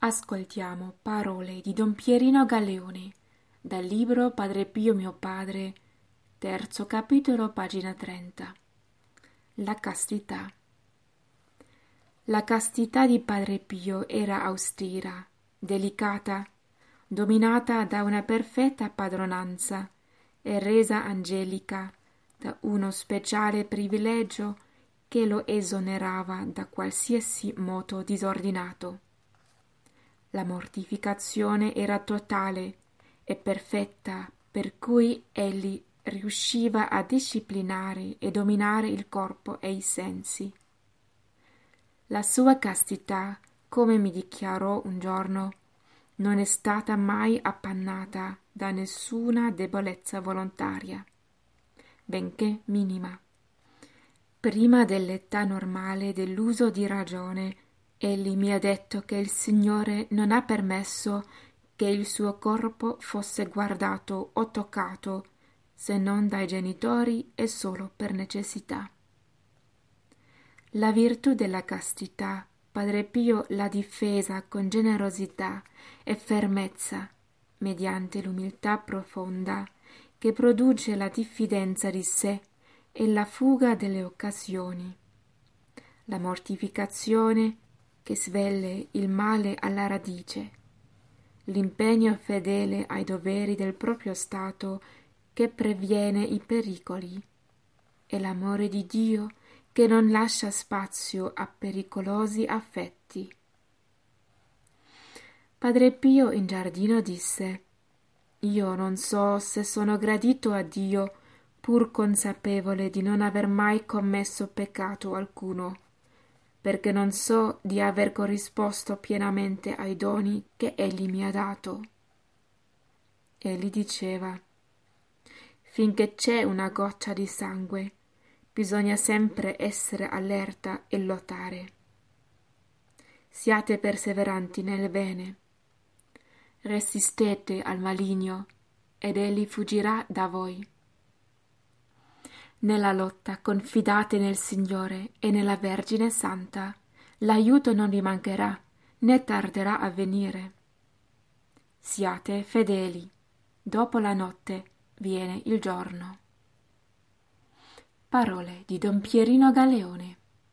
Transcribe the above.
Ascoltiamo parole di Don Pierino Galeone dal libro Padre Pio mio padre, terzo capitolo, pagina 30. La castità. La castità di Padre Pio era austera, delicata, dominata da una perfetta padronanza e resa angelica da uno speciale privilegio che lo esonerava da qualsiasi moto disordinato. La mortificazione era totale e perfetta, per cui egli riusciva a disciplinare e dominare il corpo e i sensi. La sua castità, come mi dichiarò un giorno, non è stata mai appannata da nessuna debolezza volontaria, benché minima. Prima dell'età normale dell'uso di ragione, egli mi ha detto che il Signore non ha permesso che il suo corpo fosse guardato o toccato se non dai genitori e solo per necessità. La virtù della castità, Padre Pio l'ha difesa con generosità e fermezza, mediante l'umiltà profonda che produce la diffidenza di sé e la fuga delle occasioni. La mortificazione che svelle il male alla radice, l'impegno fedele ai doveri del proprio stato che previene i pericoli, e l'amore di Dio che non lascia spazio a pericolosi affetti. Padre Pio in giardino disse Io non so se sono gradito a Dio pur consapevole di non aver mai commesso peccato alcuno, perché non so di aver corrisposto pienamente ai doni che egli mi ha dato. Egli diceva Finché c'è una goccia di sangue, bisogna sempre essere allerta e lottare. Siate perseveranti nel bene. Resistete al maligno ed egli fuggirà da voi. Nella lotta confidate nel Signore e nella Vergine Santa. L'aiuto non vi mancherà, né tarderà a venire. Siate fedeli. Dopo la notte viene il giorno. Parole di Don Pierino Galeone.